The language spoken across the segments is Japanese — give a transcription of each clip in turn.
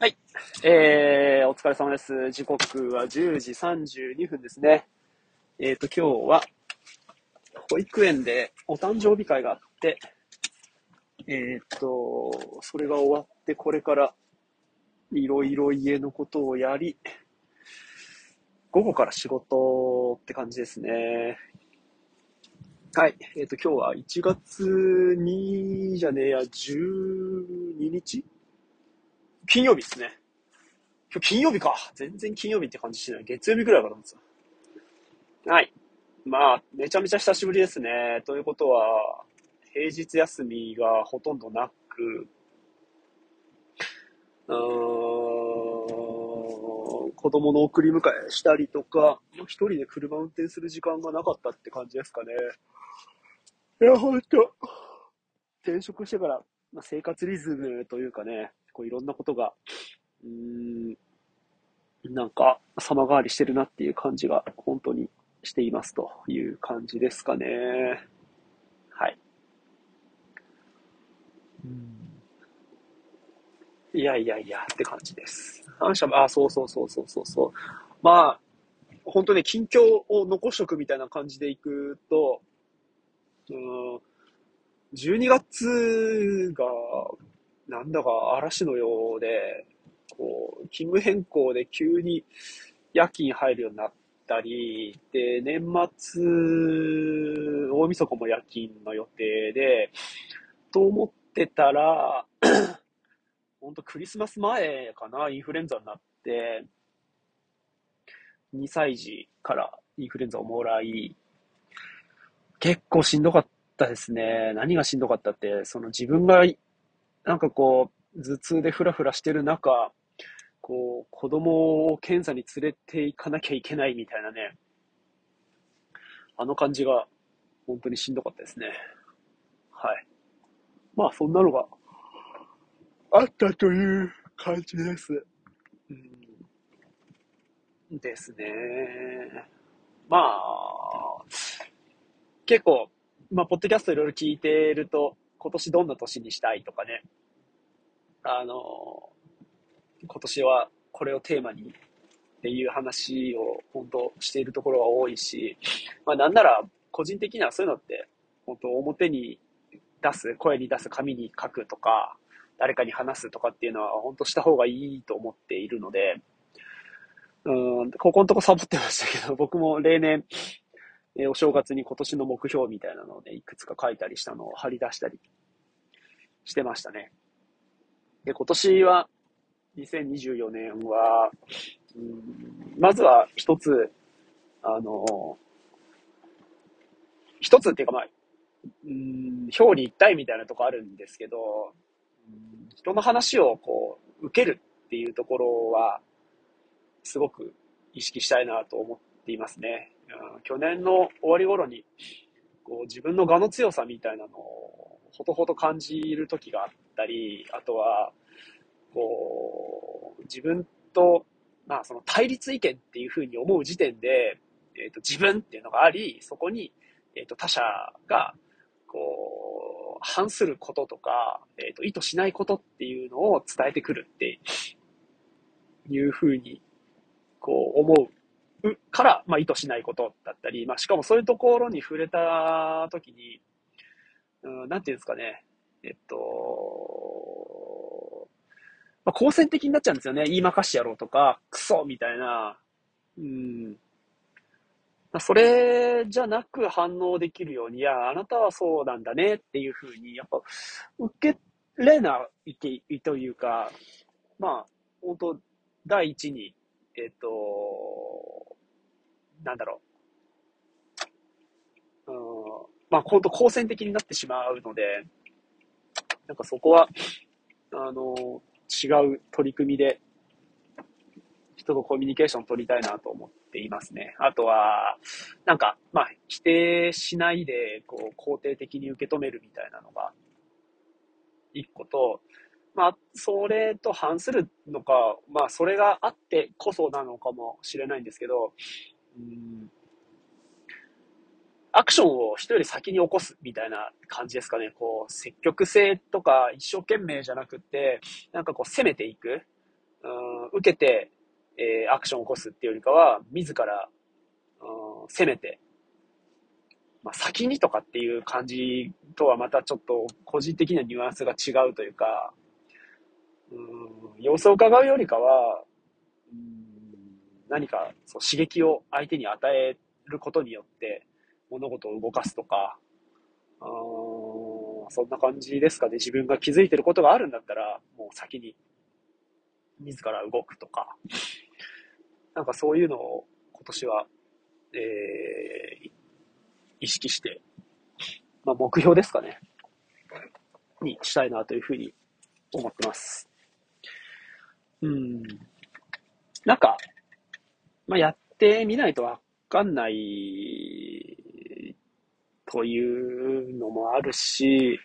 はい。えー、お疲れ様です。時刻は10時32分ですね。えっ、と、今日は、保育園でお誕生日会があって、えっ、と、それが終わって、これから、いろいろ家のことをやり、午後から仕事って感じですね。はい。えっ、と、今日は1月2じゃねえや、12日金曜日ですね。今日金曜日か。全然金曜日って感じしない。月曜日くらいかと思ってた。はい。まあ、めちゃめちゃ久しぶりですね。ということは、平日休みがほとんどなく、うーん、子供の送り迎えしたりとか、一人で車運転する時間がなかったって感じですかね。いや、ほんと。転職してから、まあ、生活リズムというかね、こういろんなことが、うーん、なんか様変わりしてるなっていう感じが本当にしていますという感じですかね。はい。いやいやいやって感じです。反射、あ、そうそうそうそうそうそう。まあ、本当ね、近況を残しとくみたいな感じでいくと、うーん、12月が、なんだか嵐のようで、こう、勤務変更で急に夜勤入るようになったり、で、年末、大晦日も夜勤の予定で、と思ってたら、ほんとクリスマス前かな、インフルエンザになって、2歳児からインフルエンザをもらい、結構しんどかったですね。何がしんどかったって、その自分が、なんかこう、頭痛でフラフラしてる中、こう、子供を検査に連れて行かなきゃいけないみたいなね、あの感じが本当にしんどかったですね。はい。まあ、そんなのがあったという感じです。うん、ですね。まあ、結構、まあ、ポッドキャストいろいろ聞いてると、今年どんな年にしたいとかね、あの、今年はこれをテーマにっていう話を本当しているところが多いし、まあなんなら個人的にはそういうのって本当表に出す、声に出す、紙に書くとか、誰かに話すとかっていうのは本当した方がいいと思っているので、うん、ここのとこサボってましたけど、僕も例年、えお正月に今年の目標みたいなのをね、いくつか書いたりしたのを貼り出したりしてましたね。で、今年は、2024年は、うんまずは一つ、あの、一つっていうかまあ、うん、表に一体みたいなとこあるんですけど、うん人の話をこう、受けるっていうところは、すごく意識したいなと思っていますね。うん去年の終わり頃に、こう自分の我の強さみたいなのをほとほと感じる時があったり、あとは、こう、自分と、まあその対立意見っていうふうに思う時点で、えっ、と自分っていうのがあり、そこに、えっ、と他者が、こう、反することとか、えっ、と意図しないことっていうのを伝えてくるっていうふうに、こう思うから、まあ意図しないことだったり、まあしかもそういうところに触れた時に、うん、なんていうんですかね、えっと、まあ、好戦的になっちゃうんですよね。言いまかしてやろうとか、クソみたいな。うん。まあそれじゃなく反応できるように、いや、あなたはそうなんだねっていうふうに、やっぱ、受けれないというか、まあ、本当第一に、えっと、なんだろう。うん、まあ、本当好戦的になってしまうので、なんかそこは、あの、違う取り組みで、人とコミュニケーション取りたいなと思っていますね。あとは、なんか、まあ、否定しないで、こう、肯定的に受け止めるみたいなのが、一個と、まあ、それと反するのか、まあ、それがあってこそなのかもしれないんですけど、うんアクションを人より先に起こすみたいな感じですかね。こう、積極性とか一生懸命じゃなくて、なんかこう攻めていく。うん受けて、えーアクションを起こすっていうよりかは、自ら、うん攻めて、まあ、先にとかっていう感じとはまたちょっと個人的なニュアンスが違うというか、うん、様子を伺うよりかは、うん何かそう刺激を相手に与えることによって物事を動かすとか、そんな感じですかね。自分が気づいてることがあるんだったら、もう先に自ら動くとか、なんかそういうのを今年は、えー意識して、まあ目標ですかね。にしたいなというふうに思ってます。うん。なんか、まあやってみないとわかんないというのもあるし、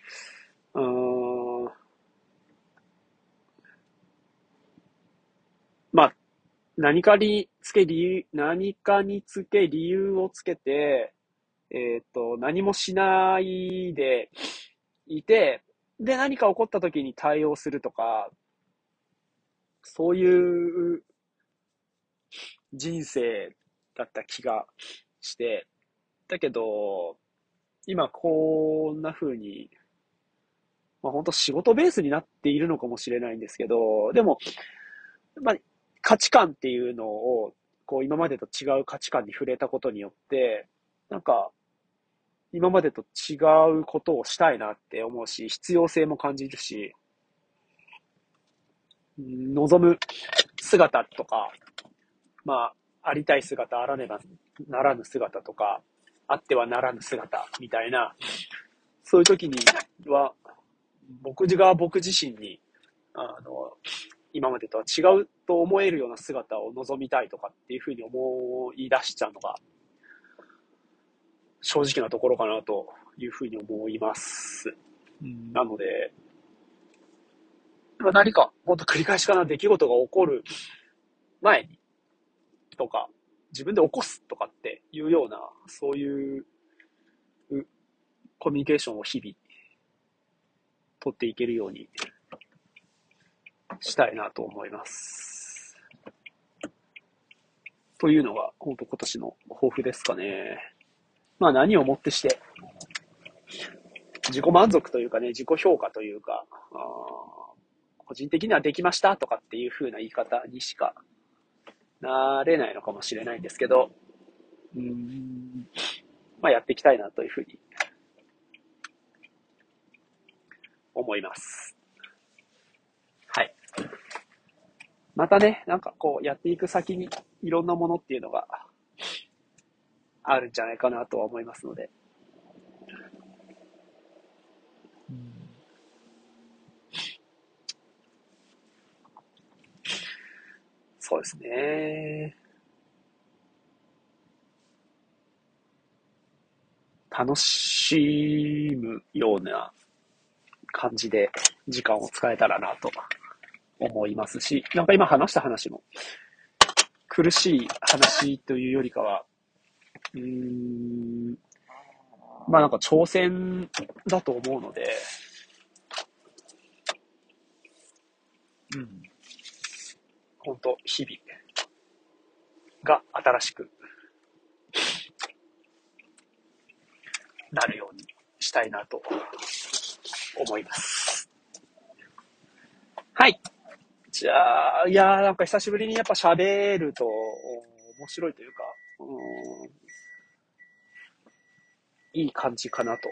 うん。まあ、何かにつけ理由、何かにつけ理由をつけて、えっ、と、何もしないでいて、で、何か起こった時に対応するとか、そういう人生だった気がして、だけど、今こんな風に、まあ本当仕事ベースになっているのかもしれないんですけど、でも、まあ価値観っていうのを、こう今までと違う価値観に触れたことによって、なんか、今までと違うことをしたいなって思うし、必要性も感じるし、望む姿とか、まあ、ありたい姿、あらねばならぬ姿とか、あってはならぬ姿みたいな、そういう時には、僕が僕自身に、あの、今までとは違うと思えるような姿を望みたいとかっていうふうに思い出しちゃうのが、正直なところかなというふうに思います。うんなので、まあ何か、本当繰り返しかな出来事が起こる前に、とか、自分で起こすとかっていうような、そういう、コミュニケーションを日々、取っていけるようにしたいなと思います。というのが、本当今年の抱負ですかね。まあ何をもってして、自己満足というかね、自己評価というか、個人的にはできましたとかっていう風な言い方にしかなれないのかもしれないんですけど、うーん、まあやっていきたいなというふうに思います。はい。またね、なんかこうやっていく先にいろんなものっていうのがあるんじゃないかなとは思いますので。そうですね。楽しむような感じで時間を使えたらなと思いますし、なんか今話した話も苦しい話というよりかは、うーん、まあなんか挑戦だと思うので、うん。本当日々が新しくなるようにしたいなと思います。はい。じゃあ、いやーなんか久しぶりにやっぱ喋ると面白いというか、うん、いい感じかなと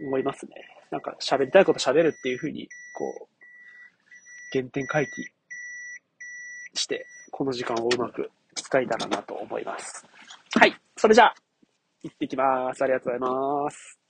思いますね。なんか喋りたいこと喋るっていうふうに、こう、原点回帰して、この時間をうまく使えたらなと思います。はい。それじゃあ、行ってきます。ありがとうございます。